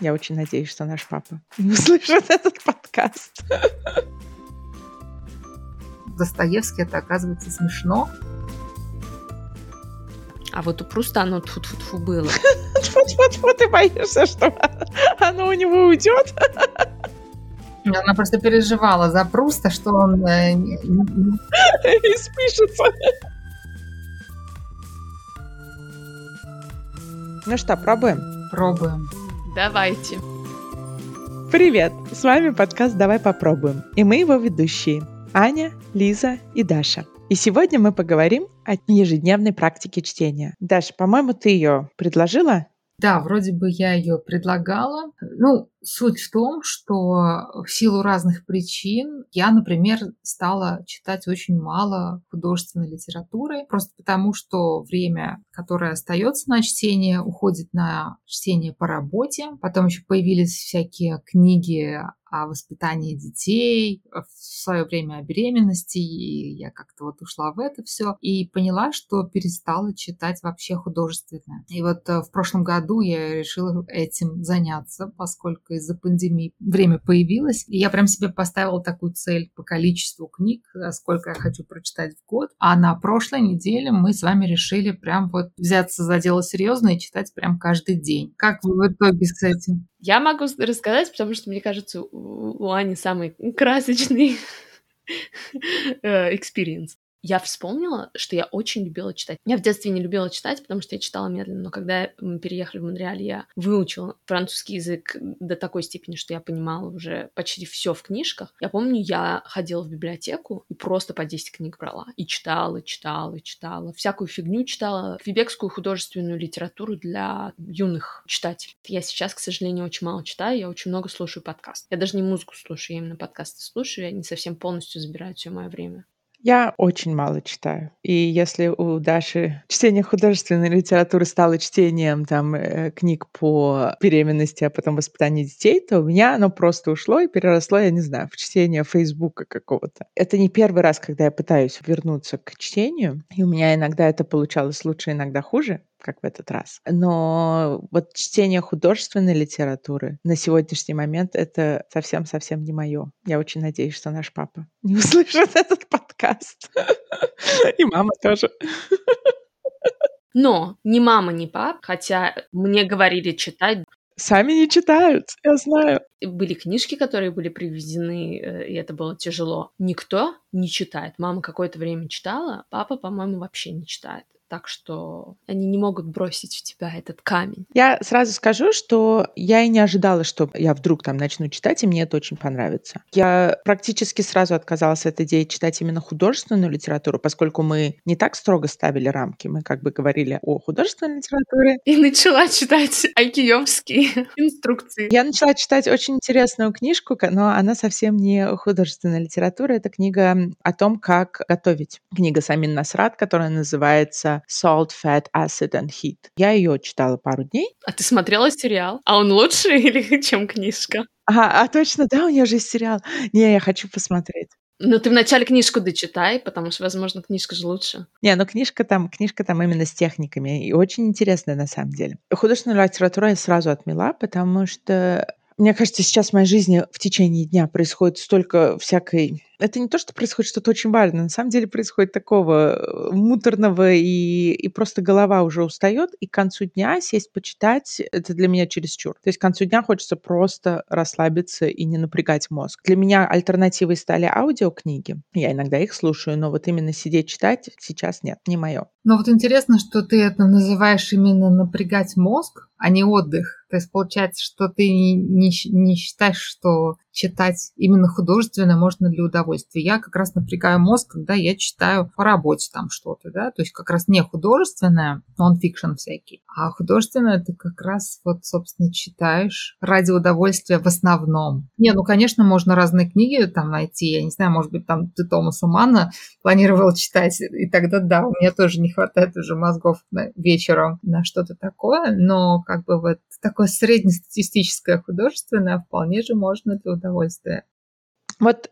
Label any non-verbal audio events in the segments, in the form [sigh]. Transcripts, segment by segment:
Я очень надеюсь, что наш папа не услышит этот подкаст. Достоевский это оказывается смешно. А вот у Пруста оно тут фу фу было. [laughs] Тьфу-тьфу-тьфу, ты боишься, что оно у него уйдет? Она просто переживала за Пруста, что он э, и спишется. Ну что, пробуем? Пробуем. Давайте. Привет! С вами подкаст «Давай попробуем». И мы его ведущие Аня, Лиза и Даша. И сегодня мы поговорим о ежедневной практике чтения. Даша, по-моему, ты ее предложила? Да, вроде бы я ее предлагала. Ну, суть в том, что в силу разных причин я, например, стала читать очень мало художественной литературы, просто потому что время, которое остается на чтение, уходит на чтение по работе. Потом еще появились всякие книги о воспитании детей, в свое время о беременности, и я как-то вот ушла в это все и поняла, что перестала читать вообще художественное. И вот э, в прошлом году я решила этим заняться, поскольку из-за пандемии время появилось, и я прям себе поставила такую цель по количеству книг, э, сколько я хочу прочитать в год. А на прошлой неделе мы с вами решили прям вот взяться за дело серьезно и читать прям каждый день. Как вы в итоге этим? Я могу рассказать, потому что, мне кажется, у Ани самый красочный experience я вспомнила, что я очень любила читать. Я в детстве не любила читать, потому что я читала медленно, но когда мы переехали в Монреаль, я выучила французский язык до такой степени, что я понимала уже почти все в книжках. Я помню, я ходила в библиотеку и просто по 10 книг брала. И читала, читала, читала. Всякую фигню читала. Квебекскую художественную литературу для юных читателей. Я сейчас, к сожалению, очень мало читаю, я очень много слушаю подкаст. Я даже не музыку слушаю, я именно подкасты слушаю, они совсем полностью забирают все мое время. Я очень мало читаю. И если у Даши чтение художественной литературы стало чтением там э, книг по беременности, а потом воспитанию детей, то у меня оно просто ушло и переросло, я не знаю, в чтение Фейсбука какого-то. Это не первый раз, когда я пытаюсь вернуться к чтению, и у меня иногда это получалось лучше, иногда хуже как в этот раз. Но вот чтение художественной литературы на сегодняшний момент это совсем-совсем не мое. Я очень надеюсь, что наш папа [laughs] не услышит этот подкаст. И мама тоже. Но ни мама, ни пап, хотя мне говорили читать, Сами не читают, я знаю. Были книжки, которые были привезены, э, и это было тяжело. Никто не читает. Мама какое-то время читала, папа, по-моему, вообще не читает так что они не могут бросить в тебя этот камень. Я сразу скажу, что я и не ожидала, что я вдруг там начну читать, и мне это очень понравится. Я практически сразу отказалась от идеи читать именно художественную литературу, поскольку мы не так строго ставили рамки, мы как бы говорили о художественной литературе. И начала читать айкиевские [laughs] инструкции. Я начала читать очень интересную книжку, но она совсем не художественная литература. Это книга о том, как готовить. Книга Самин Насрат, которая называется Salt, Fat, Acid and Heat. Я ее читала пару дней. А ты смотрела сериал? А он лучше [laughs] или чем книжка? А, а точно, да, у нее же есть сериал. Не, я хочу посмотреть. Ну, ты вначале книжку дочитай, потому что, возможно, книжка же лучше. Не, ну книжка там, книжка там именно с техниками. И очень интересная на самом деле. Художественную литературу я сразу отмела, потому что мне кажется, сейчас в моей жизни в течение дня происходит столько всякой это не то, что происходит что-то очень важное. На самом деле происходит такого э, муторного, и, и просто голова уже устает, и к концу дня сесть почитать, это для меня чересчур. То есть к концу дня хочется просто расслабиться и не напрягать мозг. Для меня альтернативой стали аудиокниги. Я иногда их слушаю, но вот именно сидеть читать сейчас нет, не мое. Но вот интересно, что ты это называешь именно напрягать мозг, а не отдых. То есть получается, что ты не, не, не считаешь, что читать именно художественно можно для удовольствия. Я как раз напрягаю мозг, когда я читаю по работе там что-то, да, то есть как раз не художественное, нон-фикшн всякий, а художественное ты как раз вот, собственно, читаешь ради удовольствия в основном. Не, ну, конечно, можно разные книги там найти, я не знаю, может быть, там ты Томаса Манна планировал читать, и тогда, да, у меня тоже не хватает уже мозгов на, вечером на что-то такое, но как бы вот такое среднестатистическое художественное вполне же можно для удовольствия. Вот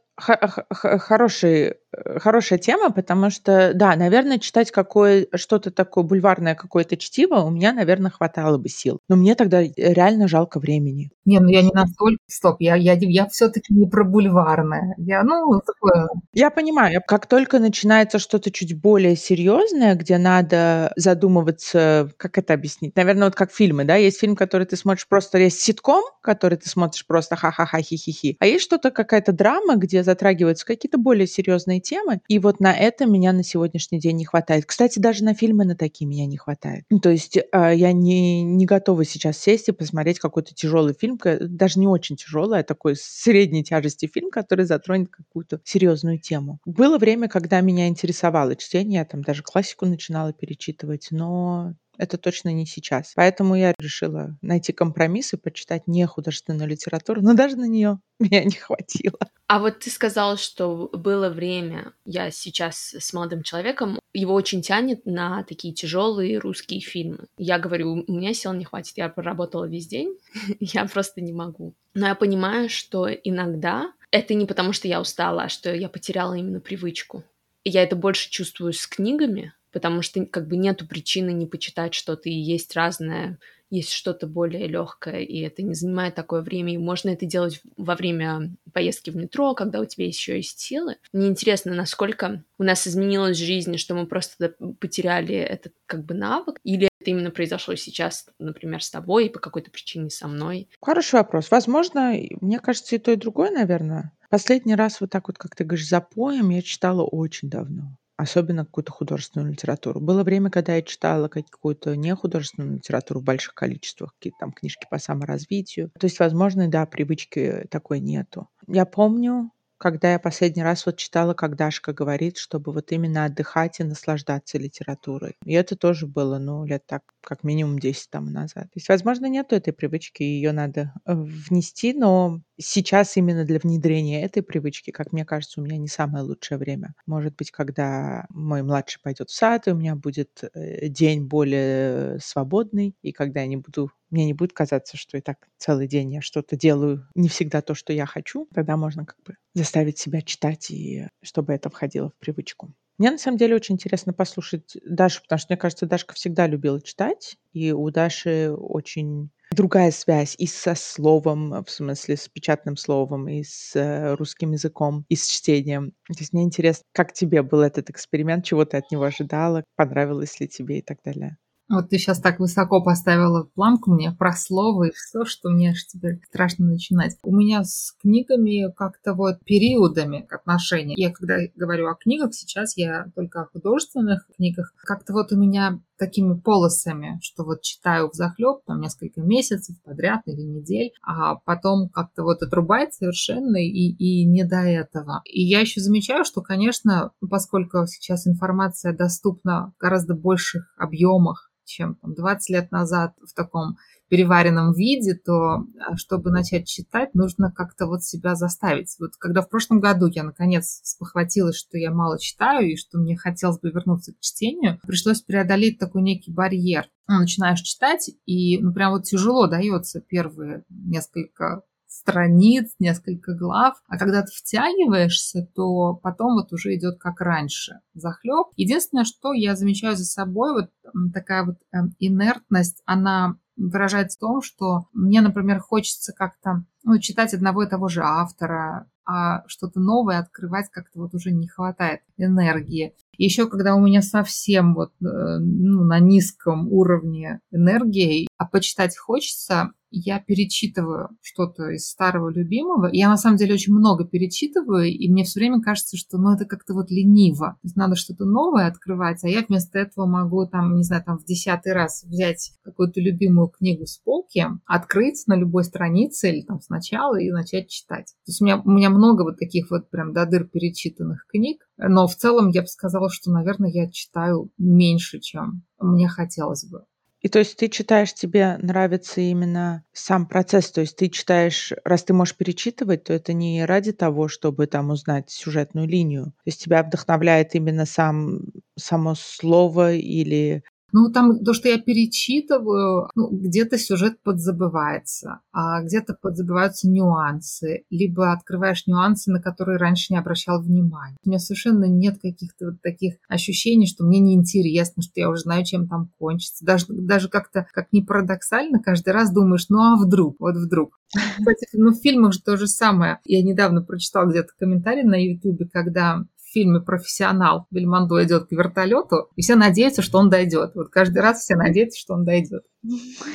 хороший Э, хорошая тема, потому что, да, наверное, читать какое что-то такое бульварное, какое-то чтиво у меня, наверное, хватало бы сил. Но мне тогда реально жалко времени. Не, ну я не настолько... Стоп, я, я, я все-таки не про бульварное. Я, ну, такое... Я понимаю, как только начинается что-то чуть более серьезное, где надо задумываться, как это объяснить? Наверное, вот как фильмы, да? Есть фильм, который ты смотришь просто, есть ситком, который ты смотришь просто ха-ха-ха, хи-хи-хи. А есть что-то, какая-то драма, где затрагиваются какие-то более серьезные темы, и вот на это меня на сегодняшний день не хватает. Кстати, даже на фильмы на такие меня не хватает. Ну, то есть э, я не, не готова сейчас сесть и посмотреть какой-то тяжелый фильм, даже не очень тяжелый, а такой средней тяжести фильм, который затронет какую-то серьезную тему. Было время, когда меня интересовало чтение, я там даже классику начинала перечитывать, но это точно не сейчас. Поэтому я решила найти компромисс и почитать не художественную литературу, но даже на нее [laughs] меня не хватило. А вот ты сказал, что было время, я сейчас с молодым человеком, его очень тянет на такие тяжелые русские фильмы. Я говорю, у меня сил не хватит, я проработала весь день, [laughs] я просто не могу. Но я понимаю, что иногда это не потому, что я устала, а что я потеряла именно привычку. Я это больше чувствую с книгами, потому что как бы нету причины не почитать что-то, и есть разное, есть что-то более легкое, и это не занимает такое время, и можно это делать во время поездки в метро, когда у тебя еще есть силы. Мне интересно, насколько у нас изменилась жизнь, что мы просто потеряли этот как бы навык, или это именно произошло сейчас, например, с тобой, и по какой-то причине со мной? Хороший вопрос. Возможно, мне кажется, и то, и другое, наверное. Последний раз вот так вот, как ты говоришь, запоем я читала очень давно особенно какую-то художественную литературу. Было время, когда я читала какую-то нехудожественную литературу в больших количествах, какие-то там книжки по саморазвитию. То есть, возможно, да, привычки такой нету. Я помню, когда я последний раз вот читала, как Дашка говорит, чтобы вот именно отдыхать и наслаждаться литературой. И это тоже было, ну, лет так, как минимум 10 там назад. То есть, возможно, нету этой привычки, ее надо э, внести, но сейчас именно для внедрения этой привычки, как мне кажется, у меня не самое лучшее время. Может быть, когда мой младший пойдет в сад, и у меня будет э, день более свободный, и когда я не буду мне не будет казаться, что и так целый день я что-то делаю, не всегда то, что я хочу, тогда можно как бы заставить себя читать, и чтобы это входило в привычку. Мне на самом деле очень интересно послушать Дашу, потому что мне кажется, Дашка всегда любила читать, и у Даши очень другая связь и со словом, в смысле с печатным словом, и с э, русским языком, и с чтением. То есть мне интересно, как тебе был этот эксперимент, чего ты от него ожидала, понравилось ли тебе и так далее. Вот ты сейчас так высоко поставила планку мне про слово и все, что мне аж теперь страшно начинать. У меня с книгами как-то вот периодами отношения. Я когда говорю о книгах, сейчас я только о художественных книгах. Как-то вот у меня такими полосами, что вот читаю в захлеб там несколько месяцев подряд или недель, а потом как-то вот отрубает совершенно и, и не до этого. И я еще замечаю, что, конечно, поскольку сейчас информация доступна в гораздо больших объемах, чем там, 20 лет назад в таком переваренном виде, то а, чтобы начать читать, нужно как-то вот себя заставить. Вот когда в прошлом году я наконец спохватилась, что я мало читаю и что мне хотелось бы вернуться к чтению, пришлось преодолеть такой некий барьер. Ну, начинаешь читать, и ну, прям вот тяжело дается первые несколько страниц, несколько глав, а когда ты втягиваешься, то потом вот уже идет как раньше, захлеб. Единственное, что я замечаю за собой, вот такая вот эм, инертность, она выражается в том, что мне, например, хочется как-то ну, читать одного и того же автора, а что-то новое открывать как-то вот уже не хватает энергии. Еще когда у меня совсем вот э, ну, на низком уровне энергии, а почитать хочется, я перечитываю что-то из старого любимого. Я на самом деле очень много перечитываю, и мне все время кажется, что ну, это как-то вот лениво. То есть надо что-то новое открывать, а я вместо этого могу там, не знаю, там в десятый раз взять какую-то любимую книгу с полки, открыть на любой странице или там сначала и начать читать. То есть у меня, у меня много вот таких вот прям до дыр перечитанных книг, но в целом я бы сказала, что, наверное, я читаю меньше, чем мне хотелось бы. И то есть ты читаешь, тебе нравится именно сам процесс, то есть ты читаешь, раз ты можешь перечитывать, то это не ради того, чтобы там узнать сюжетную линию. То есть тебя вдохновляет именно сам, само слово или Ну, там то, что я перечитываю, ну, где-то сюжет подзабывается, а где-то подзабываются нюансы, либо открываешь нюансы, на которые раньше не обращал внимания. У меня совершенно нет каких-то вот таких ощущений, что мне неинтересно, что я уже знаю, чем там кончится. Даже, даже как-то, как ни парадоксально, каждый раз думаешь, ну а вдруг, вот вдруг. [laughs] Кстати, ну в фильмах же то же самое. Я недавно прочитала где-то комментарий на YouTube, когда в фильме «Профессионал» Бельмондо идет к вертолету, и все надеются, что он дойдет. Вот каждый раз все надеются, что он дойдет.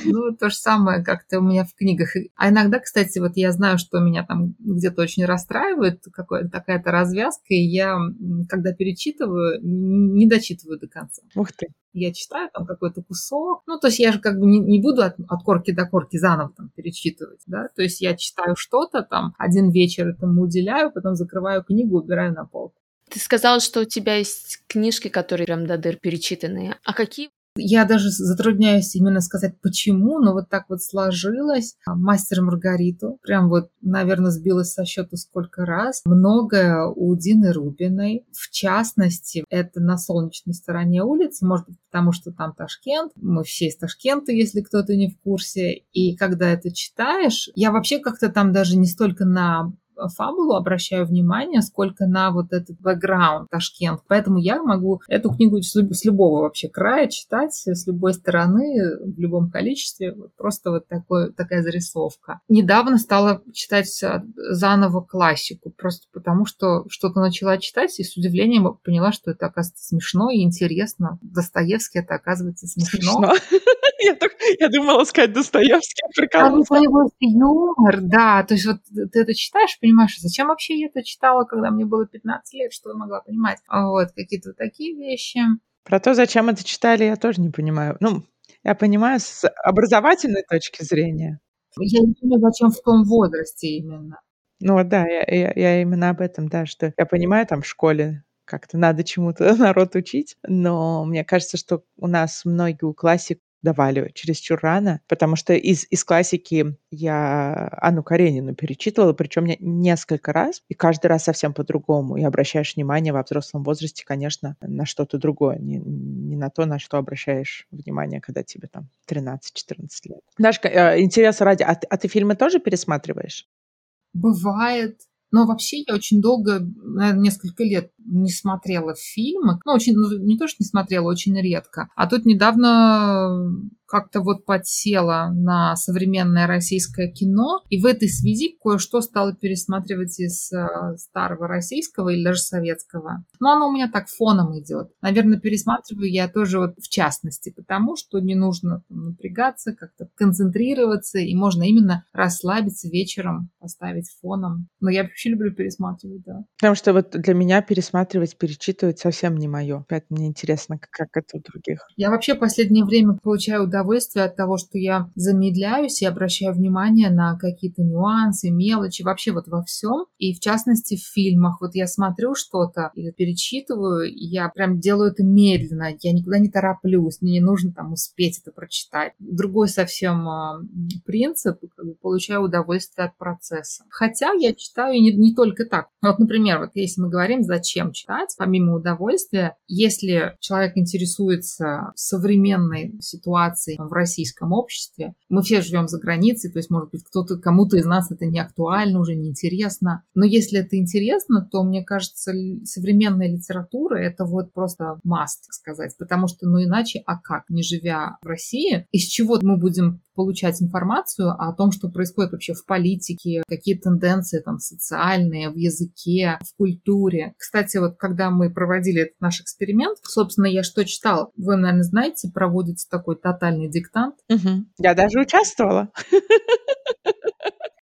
Ну, то же самое как-то у меня в книгах. А иногда, кстати, вот я знаю, что меня там где-то очень расстраивает какая-то такая-то развязка, и я, когда перечитываю, не дочитываю до конца. Ух ты. Я читаю там какой-то кусок. Ну, то есть я же как бы не, не буду от, от корки до корки заново там перечитывать, да. То есть я читаю что-то там, один вечер этому уделяю, потом закрываю книгу, убираю на полку. Ты сказала, что у тебя есть книжки, которые прям до дыр перечитанные. А какие я даже затрудняюсь именно сказать почему, но вот так вот сложилось. Мастер Маргариту, прям вот, наверное, сбилась со счета сколько раз. Многое у Дины Рубиной. В частности, это на солнечной стороне улицы, может быть, потому что там Ташкент. Мы все из Ташкента, если кто-то не в курсе. И когда это читаешь, я вообще как-то там даже не столько на фабулу обращаю внимание, сколько на вот этот бэкграунд Ташкент. Поэтому я могу эту книгу с любого вообще края читать, с любой стороны, в любом количестве. Вот просто вот такой, такая зарисовка. Недавно стала читать а, заново классику, просто потому что что-то начала читать и с удивлением поняла, что это, оказывается, смешно и интересно. Достоевский это, оказывается, смешно. смешно. [laughs] Я, так, я думала сказать Достоевский, прикалывался. Там его юмор, да. То есть вот ты это читаешь, понимаешь, зачем вообще я это читала, когда мне было 15 лет, что я могла понимать? А вот какие-то такие вещи. Про то, зачем это читали, я тоже не понимаю. Ну, я понимаю с образовательной точки зрения. Я не понимаю, зачем в том возрасте именно. Ну вот да, я, я, я именно об этом, да, что я понимаю, там в школе как-то надо чему-то [laughs] народ учить, но мне кажется, что у нас многие классик давали чересчур рано, потому что из, из классики я Анну Каренину перечитывала, причем несколько раз, и каждый раз совсем по-другому. И обращаешь внимание во взрослом возрасте, конечно, на что-то другое, не, не на то, на что обращаешь внимание, когда тебе там 13-14 лет. Дашка, э, интерес ради, а, а ты фильмы тоже пересматриваешь? Бывает. Но вообще я очень долго, наверное, несколько лет не смотрела фильмы. Ну, очень, ну, не то, что не смотрела, очень редко. А тут недавно как-то вот подсела на современное российское кино, и в этой связи кое-что стала пересматривать из э, старого российского или даже советского. Но оно у меня так фоном идет. Наверное, пересматриваю я тоже вот в частности, потому что не нужно там, напрягаться, как-то концентрироваться, и можно именно расслабиться вечером, поставить фоном. Но я вообще люблю пересматривать, да. Потому что вот для меня пересматривать, перечитывать совсем не мое. Опять мне интересно, как это у других. Я вообще в последнее время получаю удовольствие удовольствие от того, что я замедляюсь и обращаю внимание на какие-то нюансы, мелочи, вообще вот во всем. И в частности в фильмах. Вот я смотрю что-то или перечитываю, я прям делаю это медленно, я никуда не тороплюсь, мне не нужно там успеть это прочитать. Другой совсем э, принцип, как бы получаю удовольствие от процесса. Хотя я читаю не, не только так. Вот, например, вот если мы говорим, зачем читать, помимо удовольствия, если человек интересуется современной ситуацией, ситуации в российском обществе. Мы все живем за границей, то есть, может быть, кто-то, кому-то из нас это не актуально, уже не интересно. Но если это интересно, то, мне кажется, современная литература — это вот просто must, так сказать. Потому что, ну иначе, а как, не живя в России, из чего мы будем получать информацию о том, что происходит вообще в политике, какие тенденции там социальные, в языке, в культуре. Кстати, вот когда мы проводили этот наш эксперимент, собственно, я что читала? Вы, наверное, знаете, проводится такой тотальный диктант. Угу. Я даже участвовала. [laughs]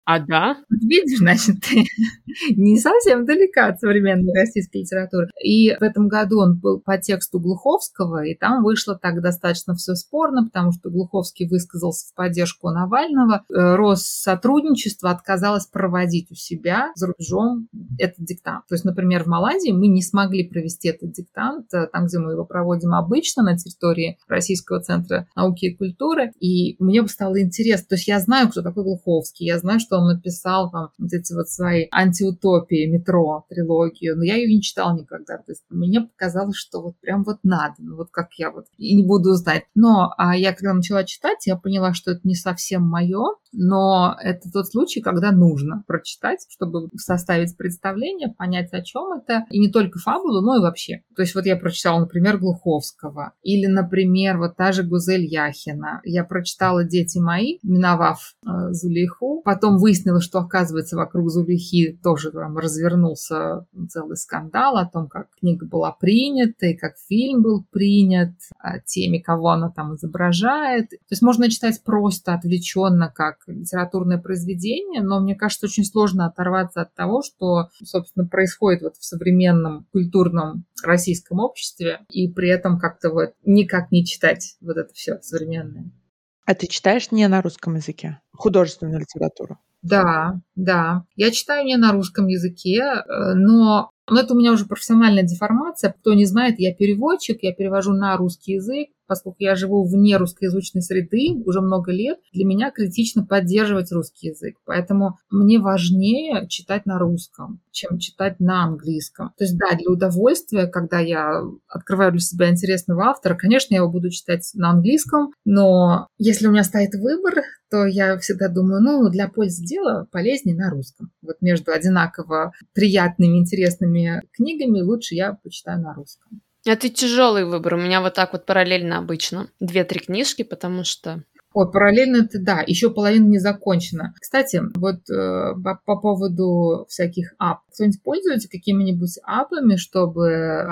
А да? Видишь, значит, ты [laughs] не совсем далека от современной российской литературы. И в этом году он был по тексту Глуховского, и там вышло так достаточно все спорно, потому что Глуховский высказался в поддержку Навального. Э, Россотрудничество отказалось проводить у себя за рубежом этот диктант. То есть, например, в Малайзии мы не смогли провести этот диктант э, там, где мы его проводим обычно, на территории Российского центра науки и культуры. И мне бы стало интересно. То есть я знаю, кто такой Глуховский, я знаю, что что он написал там вот эти вот свои анти антиутопии, метро, трилогию, но я ее не читала никогда. То есть мне показалось, что вот прям вот надо, ну вот как я вот и не буду знать. Но а я когда начала читать, я поняла, что это не совсем мое, но это тот случай, когда нужно прочитать, чтобы составить представление, понять, о чем это, и не только фабулу, но и вообще. То есть вот я прочитала, например, Глуховского, или, например, вот та же Гузель Яхина. Я прочитала «Дети мои», миновав э, Зулейху, потом выяснила, что, оказывается, вокруг Зулейхи тоже там развернулся целый скандал о том, как книга была принята, и как фильм был принят, о теме, кого она там изображает. То есть можно читать просто, отвлеченно, как литературное произведение, но мне кажется, очень сложно оторваться от того, что, собственно, происходит вот в современном культурном российском обществе, и при этом как-то вот никак не читать вот это все современное. А ты читаешь не на русском языке? Художественную литературу? Да, да. Я читаю не на русском языке, э, но но это у меня уже профессиональная деформация. Кто не знает, я переводчик, я перевожу на русский язык, поскольку я живу вне русскоязычной среды уже много лет, для меня критично поддерживать русский язык. Поэтому мне важнее читать на русском, чем читать на английском. То есть, да, для удовольствия, когда я открываю для себя интересного автора, конечно, я его буду читать на английском, но если у меня стоит выбор, то я всегда думаю, ну, для пользы дела полезнее на русском. Вот между одинаково приятными, интересными книгами лучше я почитаю на русском. Это тяжелый выбор. У меня вот так вот параллельно обычно. Две-три книжки, потому что Ой, параллельно это да, еще половина не закончена. Кстати, вот э, по, по поводу всяких ап. Кто-нибудь пользуется какими-нибудь апами, чтобы э,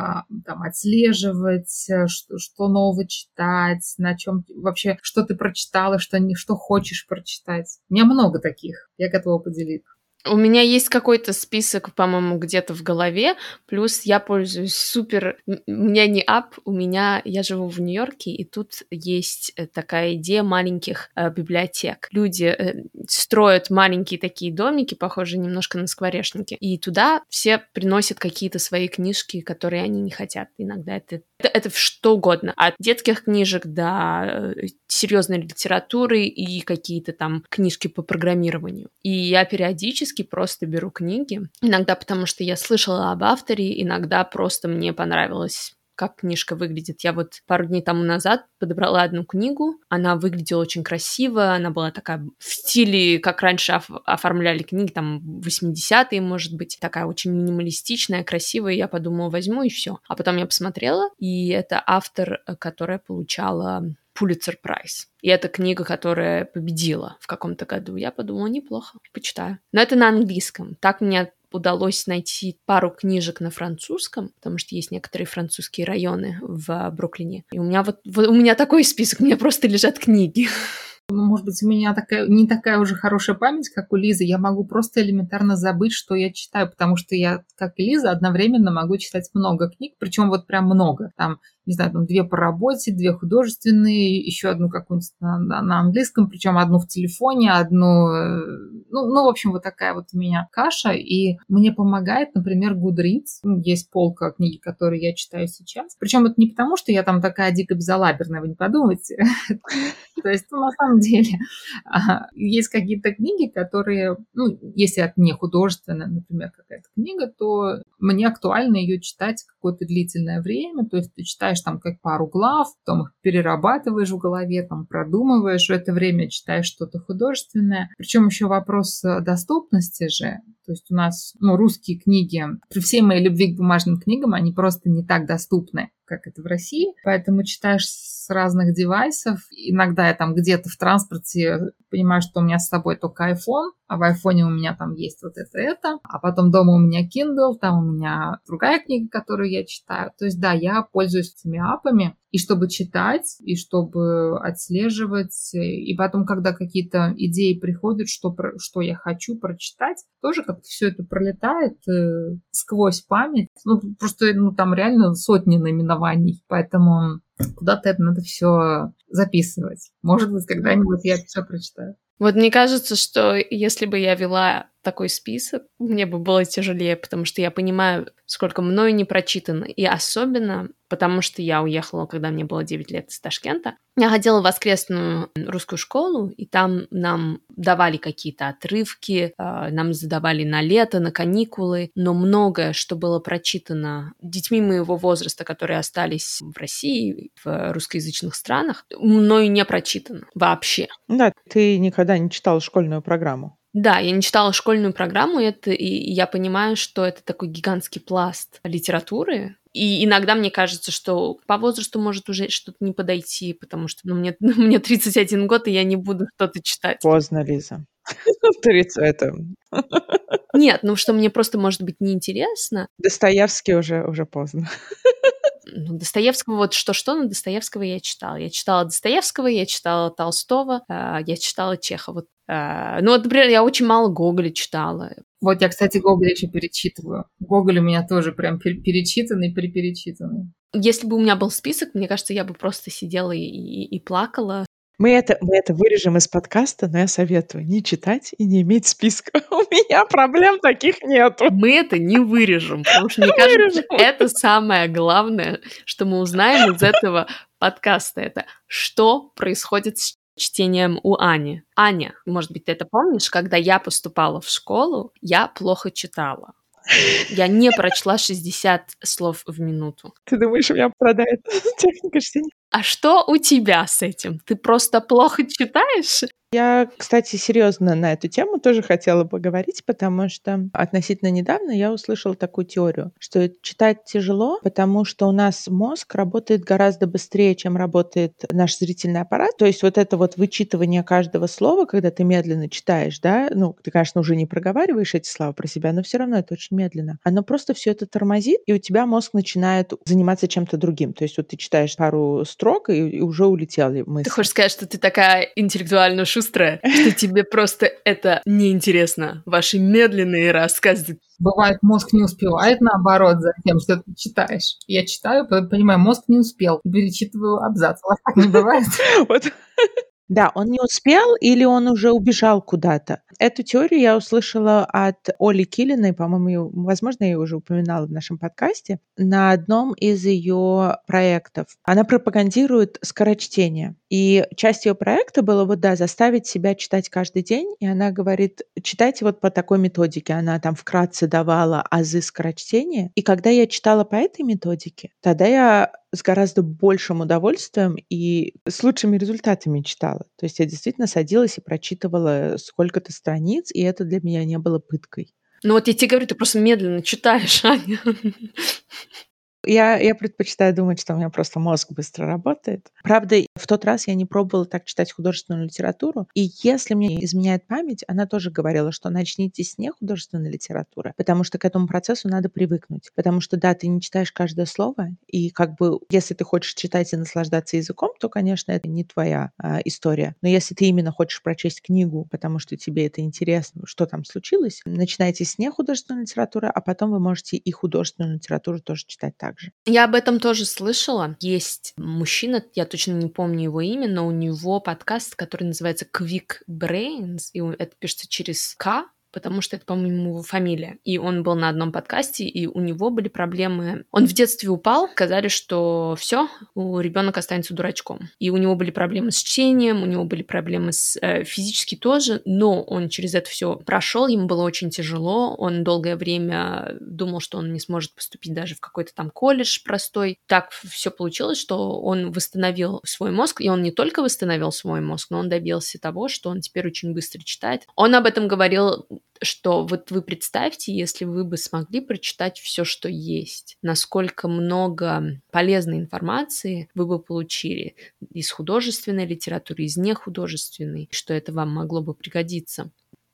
там отслеживать, э, что, что нового читать, на чем вообще, что ты прочитала, что, не, что хочешь прочитать? У меня много таких. Я готова поделиться. У меня есть какой-то список, по-моему, где-то в голове, плюс я пользуюсь супер... У меня не ап, у меня... Я живу в Нью-Йорке, и тут есть э, такая идея маленьких э, библиотек. Люди э, строят маленькие такие домики, похожие немножко на скворечники, и туда все приносят какие-то свои книжки, которые они не хотят. Иногда это это, это что угодно. От детских книжек до э, серьезной литературы и какие-то там книжки по программированию. И я периодически просто беру книги. Иногда потому, что я слышала об авторе, иногда просто мне понравилось как книжка выглядит. Я вот пару дней тому назад подобрала одну книгу, она выглядела очень красиво, она была такая в стиле, как раньше оф- оформляли книги, там 80-е, может быть, такая очень минималистичная, красивая, я подумала, возьму и все. А потом я посмотрела, и это автор, которая получала Пулицер Прайс. И это книга, которая победила в каком-то году. Я подумала, неплохо, почитаю. Но это на английском. Так мне удалось найти пару книжек на французском, потому что есть некоторые французские районы в Бруклине. И у меня вот, вот у меня такой список, у меня просто лежат книги. Может быть, у меня такая, не такая уже хорошая память, как у Лизы. Я могу просто элементарно забыть, что я читаю, потому что я, как и Лиза, одновременно могу читать много книг, причем вот прям много. Там не знаю, там две по работе, две художественные, еще одну какую-нибудь на, на английском, причем одну в телефоне, одну... Э, ну, ну, в общем, вот такая вот у меня каша. И мне помогает, например, Goodreads. Ну, есть полка книги, которые я читаю сейчас. Причем это не потому, что я там такая дико безалаберная, вы не подумайте. [laughs] То есть, ну, на самом деле, а, есть какие-то книги, которые, ну, если это не художественная, например, какая-то книга, то мне актуально ее читать какое-то длительное время. То есть ты читаешь читаешь там как пару глав, потом их перерабатываешь в голове, там продумываешь, в это время читаешь что-то художественное. Причем еще вопрос э, доступности же. То есть у нас ну, русские книги, при всей моей любви к бумажным книгам, они просто не так доступны как это в России. Поэтому читаешь с разных девайсов. Иногда я там где-то в транспорте понимаю, что у меня с собой только iPhone, а в iPhone у меня там есть вот это, это. А потом дома у меня Kindle, там у меня другая книга, которую я читаю. То есть, да, я пользуюсь этими апами, и чтобы читать, и чтобы отслеживать. И потом, когда какие-то идеи приходят, что, что я хочу прочитать, тоже как-то все это пролетает э, сквозь память. Ну, просто ну, там реально сотни наименований, поэтому куда-то это надо все записывать. Может быть, когда-нибудь я все прочитаю. Вот мне кажется, что если бы я вела такой список, мне бы было тяжелее, потому что я понимаю, сколько мною не прочитано. И особенно потому что я уехала, когда мне было 9 лет из Ташкента. Я ходила в воскресную русскую школу, и там нам давали какие-то отрывки, а, нам задавали на лето, на каникулы, но многое, что было прочитано детьми моего возраста, которые остались в России, в русскоязычных странах, мною не прочитано вообще. Да, ты никогда не читала школьную программу. Да, я не читала школьную программу, это, и я понимаю, что это такой гигантский пласт литературы. И иногда мне кажется, что по возрасту может уже что-то не подойти, потому что ну, мне, [laughs] ну, мне 31 год, и я не буду что-то читать. Поздно, Лиза. [laughs] 30 это... Нет, ну что мне просто может быть неинтересно. Достоевский уже, уже поздно. [laughs] Ну, Достоевского, вот что-что, но Достоевского я читала. Я читала Достоевского, я читала Толстого, а, я читала Чехова. А, ну, вот, например, я очень мало Гоголя читала. Вот я, кстати, Гоголя еще перечитываю. Гоголь у меня тоже прям перечитанный, переперечитанный. Если бы у меня был список, мне кажется, я бы просто сидела и, и, и плакала. Мы это, мы это вырежем из подкаста, но я советую не читать и не иметь списка. [laughs] У меня проблем таких нету. Мы это не вырежем, потому что, мне кажется, это самое главное, что мы узнаем из этого подкаста. Это что происходит с чтением у Ани. Аня, может быть, ты это помнишь, когда я поступала в школу, я плохо читала. Я не прочла 60 слов в минуту. Ты думаешь, меня продает [laughs] техника чтения? А что у тебя с этим? Ты просто плохо читаешь? Я, кстати, серьезно на эту тему тоже хотела поговорить, потому что относительно недавно я услышала такую теорию, что читать тяжело, потому что у нас мозг работает гораздо быстрее, чем работает наш зрительный аппарат. То есть вот это вот вычитывание каждого слова, когда ты медленно читаешь, да, ну, ты, конечно, уже не проговариваешь эти слова про себя, но все равно это очень медленно. Оно просто все это тормозит, и у тебя мозг начинает заниматься чем-то другим. То есть вот ты читаешь пару строк, и, и уже улетели мысли. Ты хочешь сказать, что ты такая интеллектуально шустрая, шустрая, что тебе просто это неинтересно. Ваши медленные рассказы. Бывает, мозг не успевает, наоборот, за тем, что ты читаешь. Я читаю, понимаю, мозг не успел. Перечитываю абзац. У вас так не [laughs] бывает? Вот да, он не успел или он уже убежал куда-то. Эту теорию я услышала от Оли Килиной, по-моему, возможно, я ее уже упоминала в нашем подкасте, на одном из ее проектов. Она пропагандирует скорочтение. И часть ее проекта была вот, да, заставить себя читать каждый день. И она говорит, читайте вот по такой методике. Она там вкратце давала азы скорочтения. И когда я читала по этой методике, тогда я с гораздо большим удовольствием и с лучшими результатами читала. То есть я действительно садилась и прочитывала сколько-то страниц, и это для меня не было пыткой. Ну вот я тебе говорю, ты просто медленно читаешь, [laughs] Аня. Я, я предпочитаю думать, что у меня просто мозг быстро работает. Правда, в тот раз я не пробовала так читать художественную литературу. И если мне изменяет память, она тоже говорила, что начните с нехудожественной литературы, потому что к этому процессу надо привыкнуть. Потому что, да, ты не читаешь каждое слово, и как бы, если ты хочешь читать и наслаждаться языком, то, конечно, это не твоя а, история. Но если ты именно хочешь прочесть книгу, потому что тебе это интересно, что там случилось, начинайте с нехудожественной литературы, а потом вы можете и художественную литературу тоже читать так также. Я об этом тоже слышала. Есть мужчина, я точно не помню его имя, но у него подкаст, который называется Quick Brains, и это пишется через К, потому что это, по-моему, его фамилия. И он был на одном подкасте, и у него были проблемы. Он в детстве упал, сказали, что все, у ребенок останется дурачком. И у него были проблемы с чтением, у него были проблемы с э, физически тоже, но он через это все прошел, ему было очень тяжело. Он долгое время думал, что он не сможет поступить даже в какой-то там колледж простой. Так все получилось, что он восстановил свой мозг, и он не только восстановил свой мозг, но он добился того, что он теперь очень быстро читает. Он об этом говорил что вот вы представьте, если вы бы смогли прочитать все, что есть, насколько много полезной информации вы бы получили из художественной литературы, из нехудожественной, что это вам могло бы пригодиться.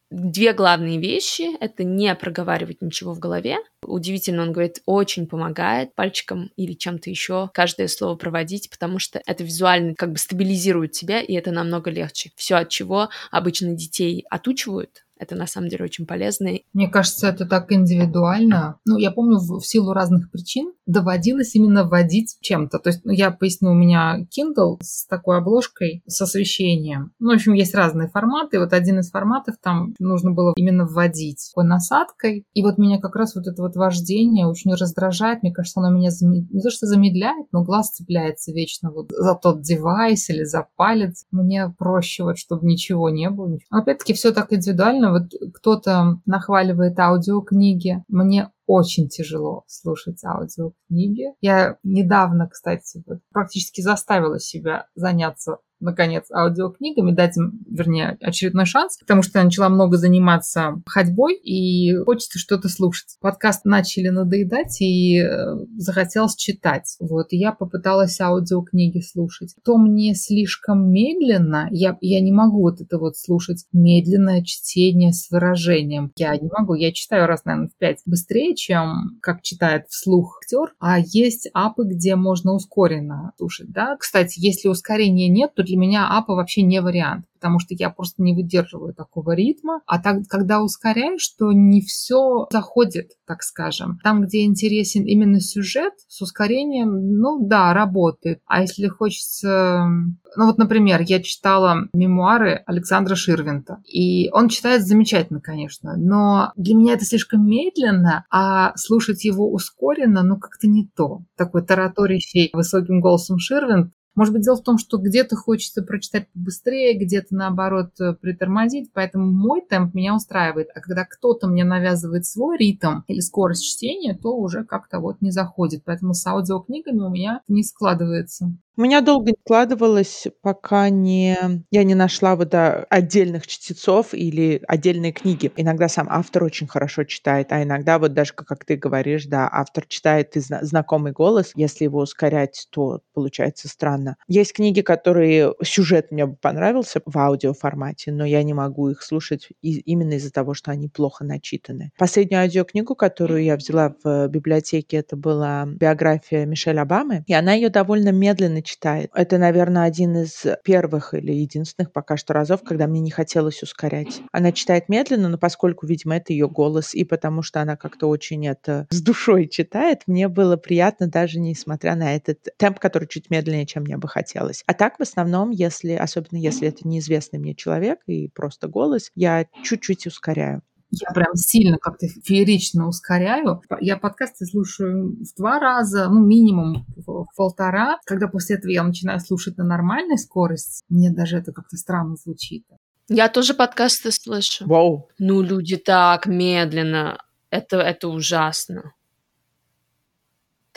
Две главные вещи — это не проговаривать ничего в голове. Удивительно, он говорит, очень помогает пальчиком или чем-то еще каждое слово проводить, потому что это визуально как бы стабилизирует тебя, и это намного легче. Все, от чего обычно детей отучивают, Это на самом деле очень полезно. Мне кажется, это так индивидуально. Ну, я помню, в, в силу разных причин доводилось именно вводить чем-то. То есть, ну, я поясню, у меня Kindle с такой обложкой, с освещением. Ну, в общем, есть разные форматы. Вот один из форматов там нужно было именно вводить такой насадкой. И вот меня как раз вот это вот вождение очень раздражает. Мне кажется, оно меня зам... не то, что замедляет, но глаз цепляется вечно вот за тот девайс или за палец. Мне проще вот, чтобы ничего не было. Опять-таки, все так индивидуально. Вот кто-то нахваливает аудиокниги. Мне очень тяжело слушать аудиокниги. Я недавно, кстати, вот, практически заставила себя заняться наконец, аудиокнигами, дать им, вернее, очередной шанс, потому что я начала много заниматься ходьбой и хочется что-то слушать. Подкаст начали надоедать и э, захотелось читать. Вот, и я попыталась аудиокниги слушать. То мне слишком медленно, я, я не могу вот это вот слушать медленное чтение с выражением. Я не могу, я читаю раз, наверное, в пять быстрее, чем как читает вслух актер, а есть апы, где можно ускоренно слушать, да. Кстати, если ускорения нет, то для меня апа вообще не вариант потому что я просто не выдерживаю такого ритма. А так, когда ускоряешь, то не все заходит, так скажем. Там, где интересен именно сюжет, с ускорением, ну да, работает. А если хочется... Ну вот, например, я читала мемуары Александра Ширвинта, и он читает замечательно, конечно, но для меня это слишком медленно, а слушать его ускоренно, ну как-то не то. Такой тараторящий высоким голосом Ширвинт может быть, дело в том, что где-то хочется прочитать побыстрее, где-то, наоборот, э, притормозить, поэтому мой темп меня устраивает. А когда кто-то мне навязывает свой ритм или скорость чтения, то уже как-то вот не заходит. Поэтому с аудиокнигами у меня не складывается. У меня долго не складывалось, пока не я не нашла вот, да, отдельных чтецов или отдельные книги. Иногда сам автор очень хорошо читает, а иногда вот даже, как ты говоришь, да, автор читает и зна знакомый голос. Если его ускорять, то получается странно. Есть книги, которые сюжет мне понравился в аудиоформате, но я не могу их слушать именно из-за того, что они плохо начитаны. Последнюю аудиокнигу, которую я взяла в библиотеке, это была биография Мишель Обамы, и она ее довольно медленно читает. Это, наверное, один из первых или единственных пока что разов, когда мне не хотелось ускорять. Она читает медленно, но поскольку, видимо, это ее голос, и потому что она как-то очень это с душой читает, мне было приятно даже несмотря на этот темп, который чуть медленнее, чем мне бы хотелось. А так, в основном, если, особенно если это неизвестный мне человек и просто голос, я чуть-чуть ускоряю. Я прям сильно как-то феерично ускоряю. Я подкасты слушаю в два раза, ну, минимум в полтора. Когда после этого я начинаю слушать на нормальной скорости, мне даже это как-то странно звучит. Я тоже подкасты слышу. Вау. Ну, люди так медленно. Это, это ужасно.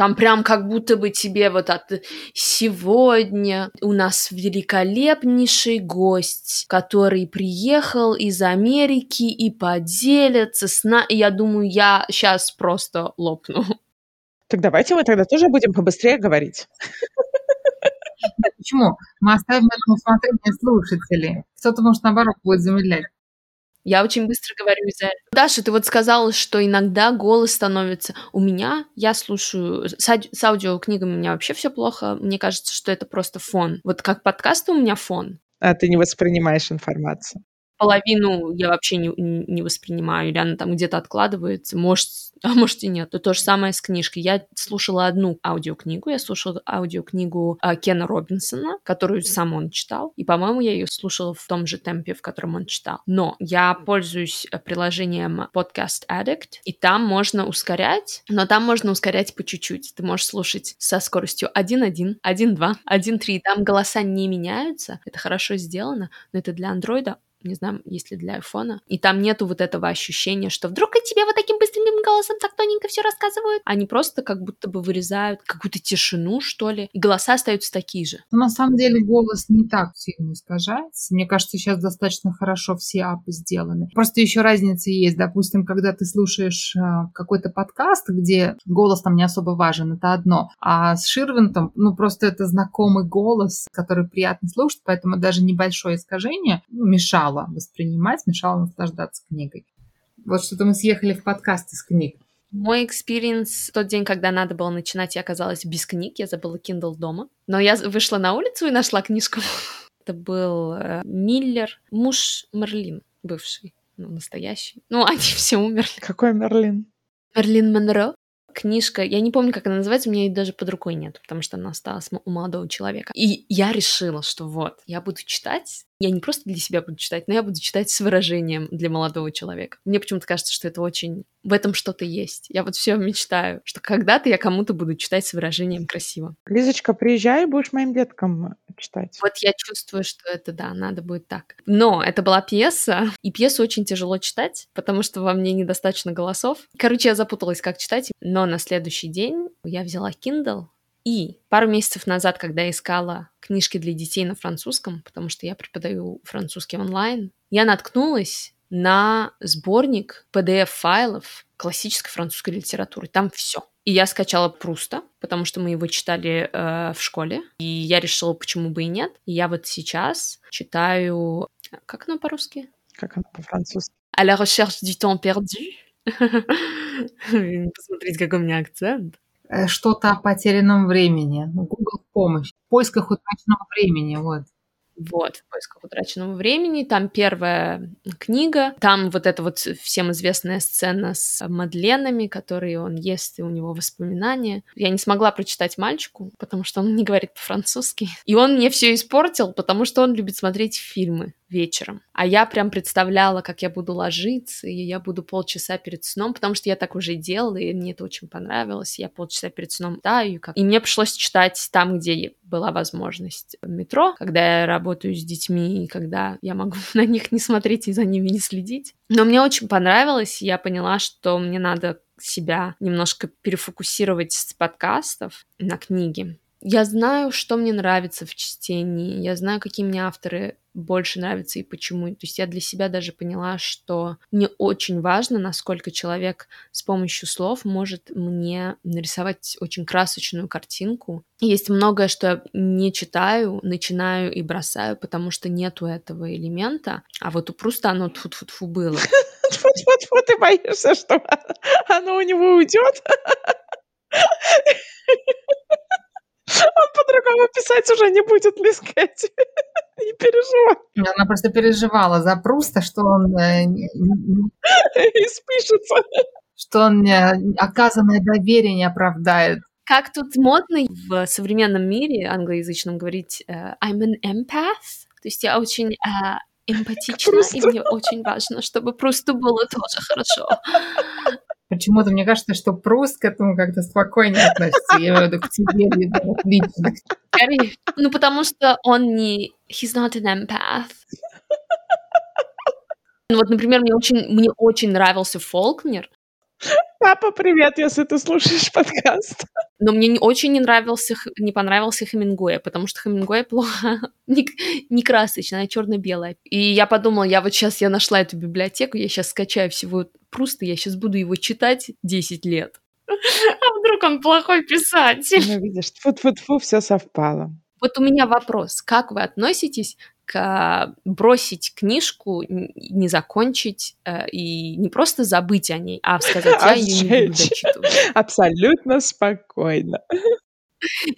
Там прям как будто бы тебе вот от сегодня у нас великолепнейший гость, который приехал из Америки и поделится с нами. Я думаю, я сейчас просто лопну. Так давайте мы тогда тоже будем побыстрее говорить. Почему? Мы оставим это на усмотрение слушателей. Кто-то, может, наоборот, будет замедлять. Я очень быстро говорю из-за этого. Даша, ты вот сказала, что иногда голос становится... У меня, я слушаю... С, ауди... с аудиокнигами у меня вообще все плохо. Мне кажется, что это просто фон. Вот как подкасты у меня фон. А ты не воспринимаешь информацию половину я вообще не, не воспринимаю, или она там где-то откладывается, может, [laughs] а может и нет. То, то же самое с книжкой. Я слушала одну аудиокнигу, я слушала аудиокнигу а, Кена Робинсона, которую сам он читал, и, по-моему, я ее слушала в том же темпе, в котором он читал. Но я пользуюсь э, приложением Podcast Addict, и там можно ускорять, но там можно ускорять по чуть-чуть. Ты можешь слушать со скоростью 1.1, 1.2, 1.3, там голоса не меняются, это хорошо сделано, но это для андроида не знаю, есть ли для айфона. И там нету вот этого ощущения, что вдруг и тебе вот таким быстрым голосом так тоненько все рассказывают. Они просто как будто бы вырезают какую-то тишину, что ли, и голоса остаются такие же. На самом деле голос не так сильно искажается. Мне кажется, сейчас достаточно хорошо все апы сделаны. Просто еще разница есть. Допустим, когда ты слушаешь э, какой-то подкаст, где голос там не особо важен, это одно. А с Ширвинтом, ну, просто это знакомый голос, который приятно слушать, поэтому даже небольшое искажение ну, мешало мешало воспринимать, мешало наслаждаться книгой. Вот что-то мы съехали в подкаст из книг. Мой experience тот день, когда надо было начинать, я оказалась без книг, я забыла Kindle дома. Но я вышла на улицу и нашла книжку. [laughs] Это был э, Миллер, муж Мэрилин бывший ну, настоящий. Ну, [laughs] они все умерли. Какой Мэрилин? Мэрилин Монро. Книжка, я не помню, как она называется, у меня ее даже под рукой нет, потому что она осталась у молодого человека. И я решила, что вот, я буду читать я не просто для себя буду читать, но я буду читать с выражением для молодого человека. Мне почему-то кажется, что это очень... В этом что-то есть. Я вот все мечтаю, что когда-то я кому-то буду читать с выражением красиво. Лизочка, приезжай, будешь моим деткам читать. Вот я чувствую, что это, да, надо будет так. Но это была пьеса, и пьесу очень тяжело читать, потому что во мне недостаточно голосов. Короче, я запуталась, как читать, но на следующий день я взяла Kindle, и пару месяцев назад, когда я искала книжки для детей на французском, потому что я преподаю французский онлайн, я наткнулась на сборник PDF-файлов классической французской литературы. Там все. И я скачала Пруста, потому что мы его читали э, в школе. И я решила, почему бы и нет. И я вот сейчас читаю... Как оно по-русски? Как оно по-французски? «À la recherche du temps perdu». [laughs] Посмотрите, какой у меня акцент. Э, что-то о потерянном времени. Ну, Google помощь. В поисках утраченного времени, вот. Вот, в поисках утраченного времени. Там первая книга. Там вот эта вот всем известная сцена с Мадленами, которые он ест, и у него воспоминания. Я не смогла прочитать мальчику, потому что он не говорит по-французски. И он мне все испортил, потому что он любит смотреть фильмы вечером. А я прям представляла, как я буду ложиться, и я буду полчаса перед сном, потому что я так уже делала, и мне это очень понравилось. Я полчаса перед сном читаю, как... и мне пришлось читать там, где была возможность в метро, когда я работаю с детьми, и когда я могу [laughs] на них не смотреть и за ними не следить. Но мне очень понравилось, и я поняла, что мне надо себя немножко перефокусировать с подкастов на книги. Я знаю, что мне нравится в чтении, я знаю, какие мне авторы больше нравятся и почему. То есть я для себя даже поняла, что мне очень важно, насколько человек с помощью слов может мне нарисовать очень красочную картинку. Есть многое, что я не читаю, начинаю и бросаю, потому что нету этого элемента, а вот у Пруста оно тфу-тфу-тфу было. [laughs] Тфу-тфу-тфу, ты боишься, что оно у него уйдет? [laughs] Он по-другому писать уже не будет, Мисс Кэти. [laughs] Не переживай. Она просто переживала за Пруста, что он... Э, И спишется. Что он оказанное доверие не оправдает. Как тут модно в современном мире англоязычном говорить э, «I'm an empath», то есть я очень э, эмпатична, и мне очень важно, чтобы Прусту было тоже хорошо. Почему-то мне кажется, что Пруст к этому как-то спокойнее относится. Я имею к тебе лично. Ну, потому что он не... He's not an empath. [laughs] Вот, например, мне очень, мне очень нравился Фолкнер. Папа, привет, если ты слушаешь [laughs] подкаст. Но мне не, очень не нравился, не понравился Хемингуэй, потому что Хемингуэй плохо, [laughs] не, не красочная, а черно-белая. И я подумала, я вот сейчас я нашла эту библиотеку, я сейчас скачаю всего Пруста, я сейчас буду его читать 10 лет. [laughs] А вдруг он плохой писатель? Ну, видишь, тьфу-тьфу-тьфу, все совпало. Вот у меня вопрос. Как вы относитесь к бросить книжку, не закончить э, и не просто забыть о ней, а сказать, я ее не буду дочитывать? Абсолютно спокойно.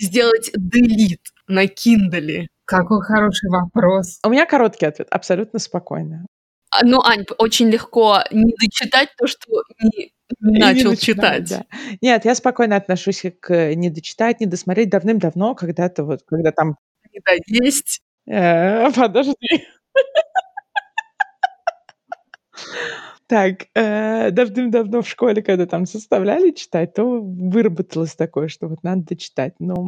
Сделать делит на Киндале. Какой хороший вопрос. У меня короткий ответ. Абсолютно спокойно. А, ну, Ань, очень легко не дочитать то, что не, не начал не читать. Да. Нет, я спокойно отношусь к не дочитать, не досмотреть давным-давно, когда-то вот, когда там... Да, есть. Э, подожди. Так, э, давным-давно в школе, когда там составляли читать, то выработалось такое, что вот надо дочитать. Но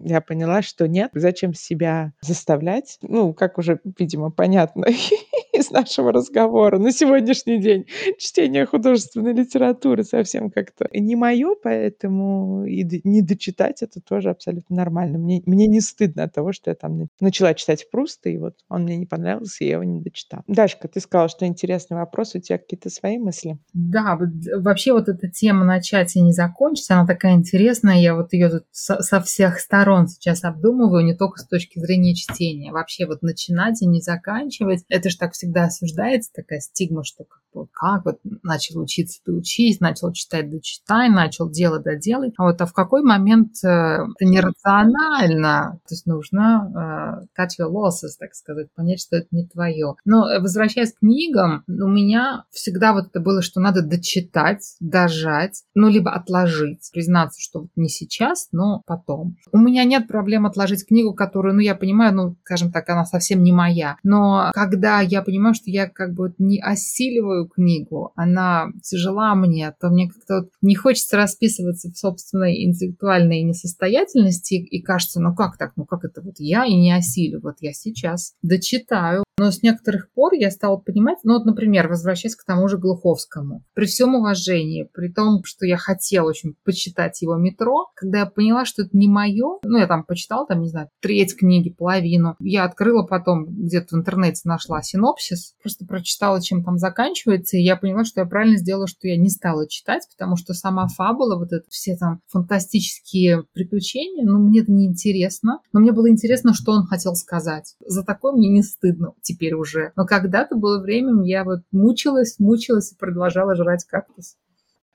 я поняла, что нет, зачем себя заставлять. Ну, как уже, видимо, понятно [laughs] [laughs] из нашего разговора на сегодняшний день, чтение художественной литературы совсем как-то не мое, поэтому и не дочитать это тоже абсолютно нормально. Мне, мне не стыдно от того, что я там начала читать Пруста, и вот он мне не понравился, и я его не дочитала. Дашка, ты сказала, что интересный вопрос, у тебя какие-то свои мысли? Да, вообще вот эта тема начать и не закончить, она такая интересная, я вот ее тут со, всех сторон сейчас обдумываю, не только с точки зрения чтения. Вообще вот начинать и не заканчивать, это же так всегда осуждается, такая стигма, что вот как вот начал учиться, ты учись, начал читать, да читай, начал делать, да делай. А вот а в какой момент э, это нерационально, то есть нужно э, cut your losses, так сказать, понять, что это не твое. Но э, возвращаясь к книгам, у меня всегда вот это было, что надо дочитать, дожать, ну, либо отложить, признаться, что вот не сейчас, но потом. У меня нет проблем отложить книгу, которую, ну, я понимаю, ну, скажем так, она совсем не моя. Но когда я понимаю, что я как бы не осиливаю книгу, она тяжела мне, то мне как-то вот не хочется расписываться в собственной интеллектуальной несостоятельности и кажется, ну как так, ну как это вот я и не осилю, вот я сейчас дочитаю. Но с некоторых пор я стала понимать, ну вот, например, возвращаясь к тому же Глуховскому, при всем уважении, при том, что я хотела очень почитать его «Метро», когда я поняла, что это не мое, ну я там почитала, там, не знаю, треть книги, половину, я открыла потом, где-то в интернете нашла синопсис, просто прочитала, чем там заканчивается, и я поняла, что я правильно сделала, что я не стала читать, потому что сама фабула, вот это все там фантастические приключения, ну мне это не интересно, но мне было интересно, что он хотел сказать. За такое мне не стыдно теперь уже. Но когда-то было время, я вот мучилась, мучилась и продолжала жрать кактус.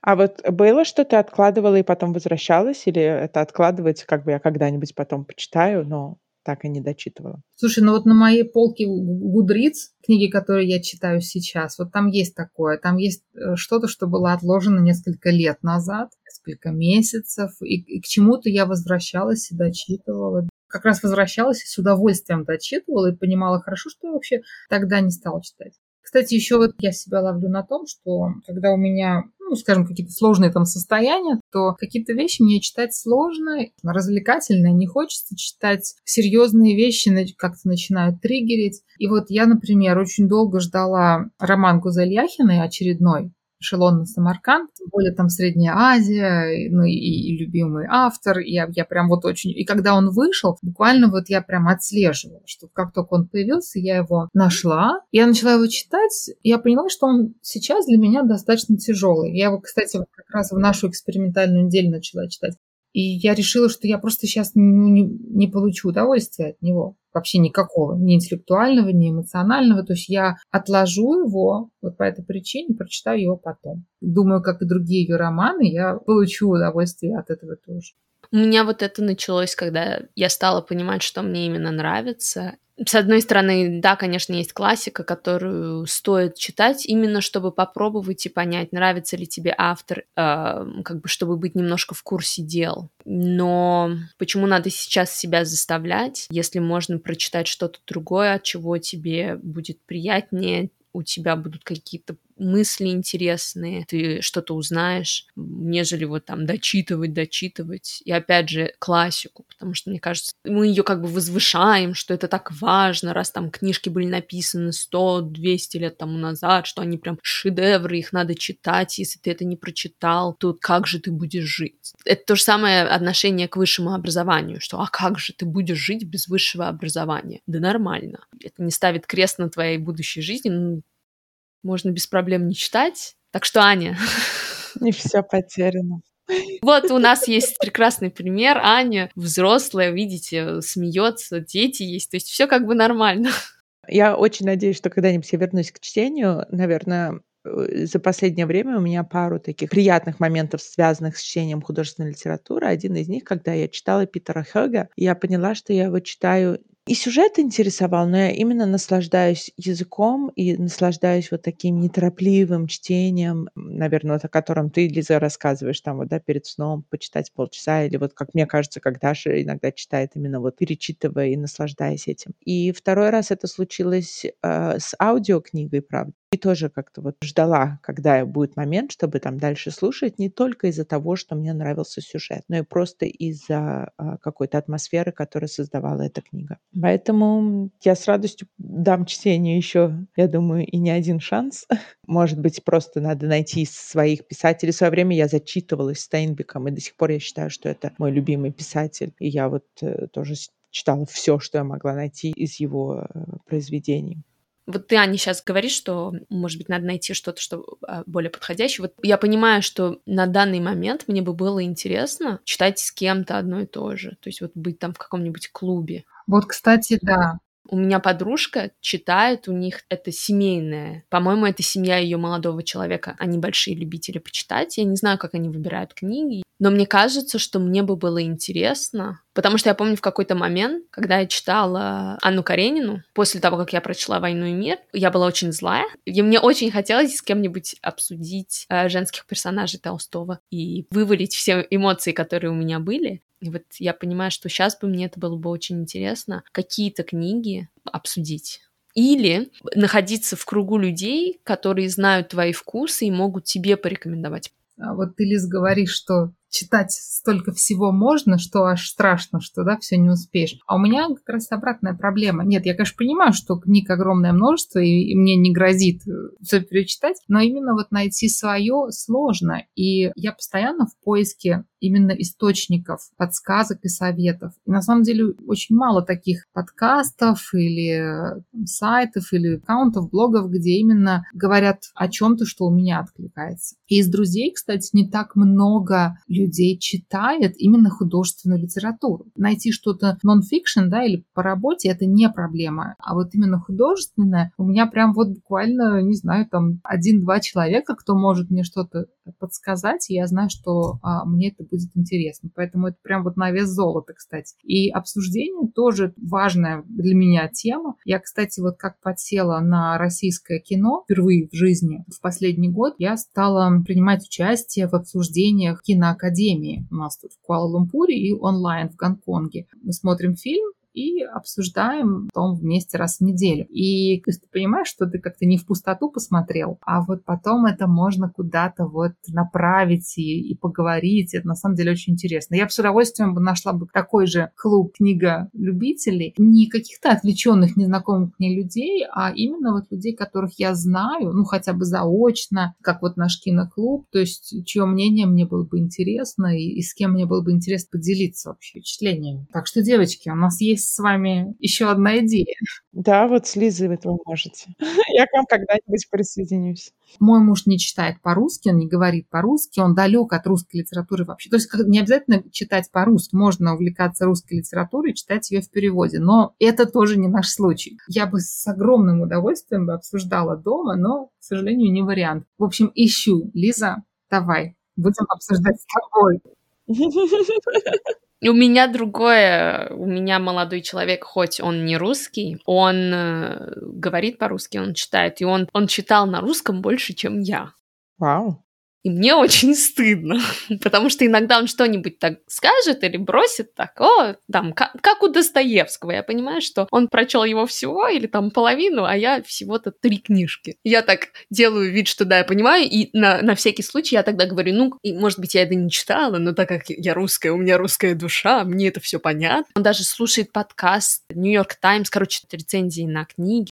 А вот было, что ты откладывала и потом возвращалась, или это откладывается, как бы я когда-нибудь потом почитаю, но так и не дочитывала? Слушай, ну вот на моей полке Гудриц, книги, которые я читаю сейчас, вот там есть такое, там есть э, что-то, что было отложено несколько лет назад, несколько месяцев, и, и к чему-то я возвращалась и дочитывала как раз возвращалась и с удовольствием дочитывала и понимала хорошо, что я вообще тогда не стала читать. Кстати, еще вот я себя ловлю на том, что когда у меня, ну, скажем, какие-то сложные там состояния, то какие-то вещи мне читать сложно, развлекательно, не хочется читать серьезные вещи, как-то начинают триггерить. И вот я, например, очень долго ждала роман Гузель Яхиной очередной, эшелон на Самарканд, более там Средняя Азия, ну и, и любимый автор, я, я прям вот очень... И когда он вышел, буквально вот я прям отслеживала, что как только он появился, я его нашла, я начала его читать, я поняла, что он сейчас для меня достаточно тяжелый. Я его, кстати, как раз в нашу экспериментальную неделю начала читать. И я решила, что я просто сейчас не, не, не получу удовольствия от него вообще никакого, ни интеллектуального, ни эмоционального. То есть я отложу его вот по этой причине, прочитаю его потом. Думаю, как и другие ее романы, я получу удовольствие от этого тоже. У меня вот это началось, когда я стала понимать, что мне именно нравится, с одной стороны, да, конечно, есть классика, которую стоит читать именно чтобы попробовать и понять, нравится ли тебе автор, э, как бы чтобы быть немножко в курсе дел. Но почему надо сейчас себя заставлять, если можно прочитать что-то другое, от чего тебе будет приятнее, у тебя будут какие-то мысли интересные, ты что-то узнаешь, нежели вот там дочитывать, дочитывать. И опять же, классику, потому что, мне кажется, мы ее как бы возвышаем, что это так важно, раз там книжки были написаны 100-200 лет тому назад, что они прям шедевры, их надо читать, если ты это не прочитал, то как же ты будешь жить? Это то же самое отношение к высшему образованию, что а как же ты будешь жить без высшего образования? Да нормально. Это не ставит крест на твоей будущей жизни, ну, можно без проблем не читать. Так что, Аня... Не все потеряно. Вот у нас есть прекрасный пример. Аня взрослая, видите, смеется, дети есть. То есть все как бы нормально. Я очень надеюсь, что когда-нибудь я вернусь к чтению. Наверное, э, за последнее время у меня пару таких приятных моментов, связанных с чтением художественной литературы. Один из них, когда я читала Питера Хёга, я поняла, что я его читаю и сюжет интересовал, но я именно наслаждаюсь языком и наслаждаюсь вот таким неторопливым чтением, наверное, вот о котором ты, Лиза, рассказываешь там вот, да, перед сном почитать полчаса, или вот, как мне кажется, как Даша иногда читает именно вот перечитывая и наслаждаясь этим. И второй раз это случилось э, с аудиокнигой, правда. И тоже как-то вот ждала, когда будет момент, чтобы там дальше слушать, не только из-за того, что мне нравился сюжет, но и просто из-за а, какой-то атмосферы, которую создавала эта книга. Поэтому я с радостью дам чтению еще, я думаю, и не один шанс. [laughs] Может быть, просто надо найти своих писателей. В свое время я зачитывалась Стейнбеком, и до сих пор я считаю, что это мой любимый писатель. И я вот э, тоже читала все, что я могла найти из его э, произведений. Вот ты, Аня, сейчас говоришь, что, может быть, надо найти что-то, что а, более подходящее. Вот я понимаю, что на данный момент мне бы было интересно читать с кем-то одно и то же. То есть вот быть там в каком-нибудь клубе. Вот, кстати, да. У меня подружка читает, у них это семейное. По-моему, это семья ее молодого человека. Они большие любители почитать. Я не знаю, как они выбирают книги. Но мне кажется, что мне бы было интересно, потому что я помню в какой-то момент, когда я читала Анну Каренину, после того, как я прочла «Войну и мир», я была очень злая, и мне очень хотелось с кем-нибудь обсудить э, женских персонажей Толстого и вывалить все эмоции, которые у меня были. И вот я понимаю, что сейчас бы мне это было бы очень интересно, какие-то книги обсудить. Или находиться в кругу людей, которые знают твои вкусы и могут тебе порекомендовать. А вот ты, Лиз, говоришь, что читать столько всего можно, что аж страшно, что да, все не успеешь. А у меня как раз обратная проблема. Нет, я, конечно, понимаю, что книг огромное множество, и, и мне не грозит э, все перечитать, но именно вот найти свое сложно. И я постоянно в поиске именно источников, подсказок и советов. И на самом деле очень мало таких подкастов или э, сайтов или аккаунтов, блогов, где именно говорят о чем-то, что у меня откликается. И из друзей, кстати, не так много читает именно художественную литературу. Найти что-то нон-фикшн, да, или по работе, это не проблема. А вот именно художественное, у меня прям вот буквально, не знаю, там один-два человека, кто может мне что-то подсказать, и я знаю, что а, мне это будет интересно. Поэтому это прям вот на вес золота, кстати. И обсуждение тоже важная для меня тема. Я, кстати, вот как подсела на российское кино впервые в жизни в последний год, я стала принимать участие в обсуждениях киноакадемии у нас тут в Куала-Лумпуре и онлайн в Гонконге. Мы смотрим фильм, и обсуждаем потом вместе раз в неделю. И то есть, ты понимаешь, что ты как-то не в пустоту посмотрел, а вот потом это можно куда-то вот направить и, и поговорить. Это на самом деле очень интересно. Я бы с удовольствием нашла бы такой же клуб книга любителей, не каких-то отвлеченных, незнакомых мне людей, а именно вот людей, которых я знаю, ну хотя бы заочно, как вот наш киноклуб, то есть чье мнение мне было бы интересно и, и с кем мне было бы интересно поделиться вообще впечатлениями. Так что, девочки, у нас есть есть с вами еще одна идея. Да, вот с Лизой вы можете. [laughs] Я к вам когда-нибудь присоединюсь. Мой муж не читает по-русски, он не говорит по-русски, он далек от русской литературы вообще. То есть не обязательно читать по-русски, можно увлекаться русской литературой и читать ее в переводе, но это тоже не наш случай. Я бы с огромным удовольствием бы обсуждала дома, но, к сожалению, не вариант. В общем, ищу. Лиза, давай, будем обсуждать с тобой. [laughs] У меня другое, у меня молодой человек, хоть он не русский, он э, говорит по-русски, он читает, и он, он читал на русском больше, чем я. Вау. И мне очень стыдно, [laughs] потому что иногда он что-нибудь так скажет или бросит так, о, там, как, у Достоевского. Я понимаю, что он прочел его всего или там половину, а я всего-то три книжки. Я так делаю вид, что да, я понимаю, и на, на всякий случай я тогда говорю, ну, и, может быть, я это не читала, но так как я русская, у меня русская душа, мне это все понятно. Он даже слушает подкаст Нью-Йорк Таймс, короче, рецензии на книги.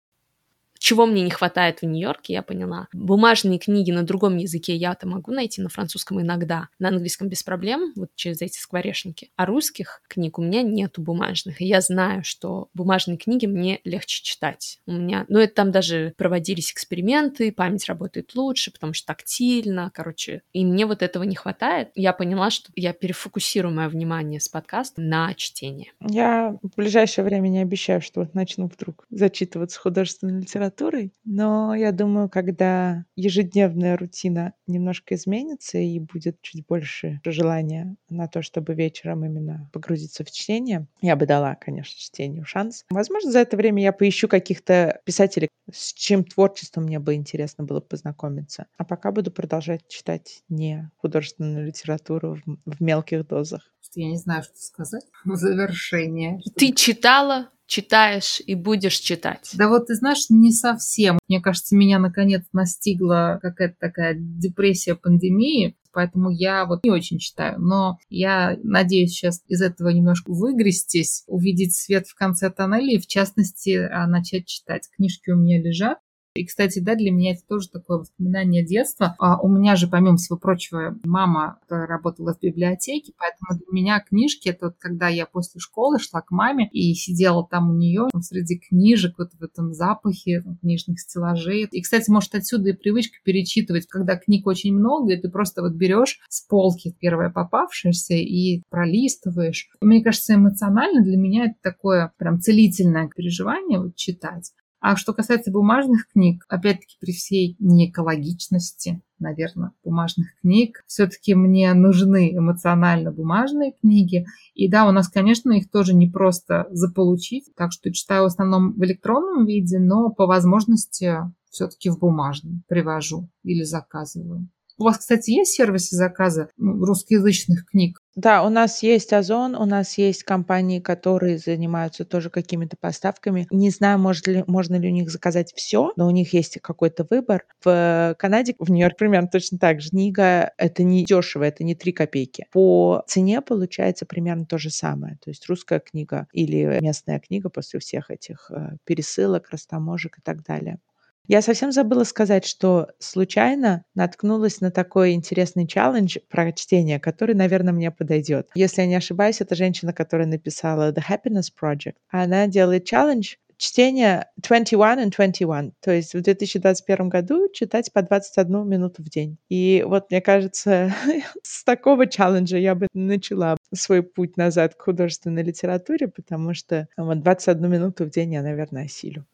Чего мне не хватает в Нью-Йорке, я поняла. Бумажные книги на другом языке я-то могу найти, на французском иногда, на английском без проблем, вот через эти скворечники. А русских книг у меня нету бумажных. И я знаю, что бумажные книги мне легче читать. У меня, ну, это там даже проводились эксперименты, память работает лучше, потому что тактильно, короче. И мне вот этого не хватает. Я поняла, что я перефокусирую мое внимание с подкаста на чтение. Я в ближайшее время не обещаю, что вот начну вдруг зачитываться художественной литературой, литературой, но я думаю, когда ежедневная рутина немножко изменится и будет чуть больше желания на то, чтобы вечером именно погрузиться в чтение, я бы дала, конечно, чтению шанс. Возможно, за это время я поищу каких-то писателей, с чем творчеством мне бы интересно было познакомиться. А пока буду продолжать читать не художественную литературу в, в мелких дозах. Я не знаю, что сказать [laughs] в завершение. Ты читала читаешь и будешь читать? Да вот ты знаешь, не совсем. Мне кажется, меня наконец настигла какая-то такая депрессия пандемии, поэтому я вот не очень читаю. Но я надеюсь сейчас из этого немножко выгрестись, увидеть свет в конце тоннеля и, в частности, а, начать читать. Книжки у меня лежат, И, кстати, да, для меня это тоже такое воспоминание детства. А у меня же, помимо всего прочего, мама работала в библиотеке, поэтому для меня книжки, это вот когда я после школы шла к маме и сидела там у нее среди книжек, вот в этом запахе книжных стеллажей. И, кстати, может, отсюда и привычка перечитывать, когда книг очень много, и ты просто вот берешь с полки первое попавшееся и пролистываешь. И мне кажется, эмоционально для меня это такое прям целительное переживание вот читать. А что касается бумажных книг, опять-таки при всей неэкологичности, наверное, бумажных книг, все-таки мне нужны эмоционально бумажные книги. И да, у нас, конечно, их тоже не просто заполучить, так что читаю в основном в электронном виде, но по возможности все-таки в бумажном привожу или заказываю. У вас, кстати, есть сервисы заказа русскоязычных книг? Да, у нас есть Озон, у нас есть компании, которые занимаются тоже какими-то поставками. Не знаю, может ли, можно ли у них заказать все, но у них есть какой-то выбор. В Канаде, в Нью-Йорк примерно точно так же. Книга — это не дешево, это не 3 копейки. По цене получается примерно то же самое. То есть русская книга или местная книга после всех этих э, пересылок, растаможек и так далее. Я совсем забыла сказать, что случайно наткнулась на такой интересный челлендж про чтение, который, наверное, мне подойдет. Если я не ошибаюсь, это женщина, которая написала The Happiness Project. Она делает челлендж чтение 21 and 21, то есть в 2021 году читать по 21 минуту в день. И вот мне кажется, [laughs] с такого челленджа я бы начала свой путь назад к художественной литературе, потому что вот 21 минуту в день я, наверное, осилю.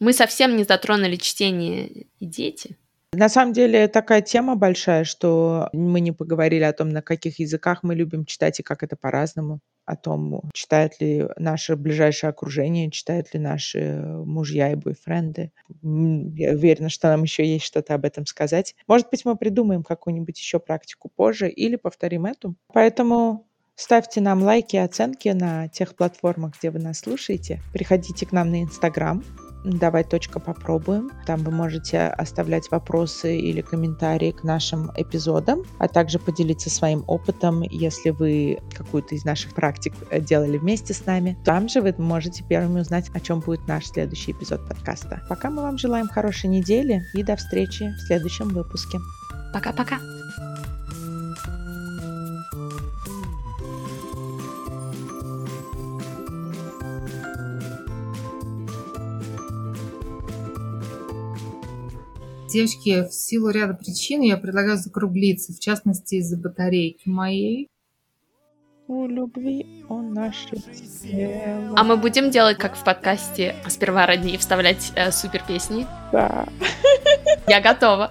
Мы совсем не затронули чтение и дети. На самом деле такая тема большая, что мы не поговорили о том, на каких языках мы любим читать и как это по-разному. О том, читает ли наше ближайшее окружение, читают ли наши мужья и бойфренды. Я уверена, что нам еще есть что-то об этом сказать. Может быть, мы придумаем какую-нибудь еще практику позже или повторим эту. Поэтому Ставьте нам лайки и оценки на тех платформах, где вы нас слушаете. Приходите к нам на Инстаграм давай точка попробуем. Там вы можете оставлять вопросы или комментарии к нашим эпизодам, а также поделиться своим опытом, если вы какую-то из наших практик э, делали вместе с нами. Там же вы можете первыми узнать, о чем будет наш следующий эпизод подкаста. Пока мы вам желаем хорошей недели и до встречи в следующем выпуске. Пока-пока. Девочки, в силу ряда причин я предлагаю закруглиться, в частности из-за батарейки моей. У любви тело. А мы будем делать, как в подкасте «Сперва ради» вставлять э, супер песни? Да. Я готова.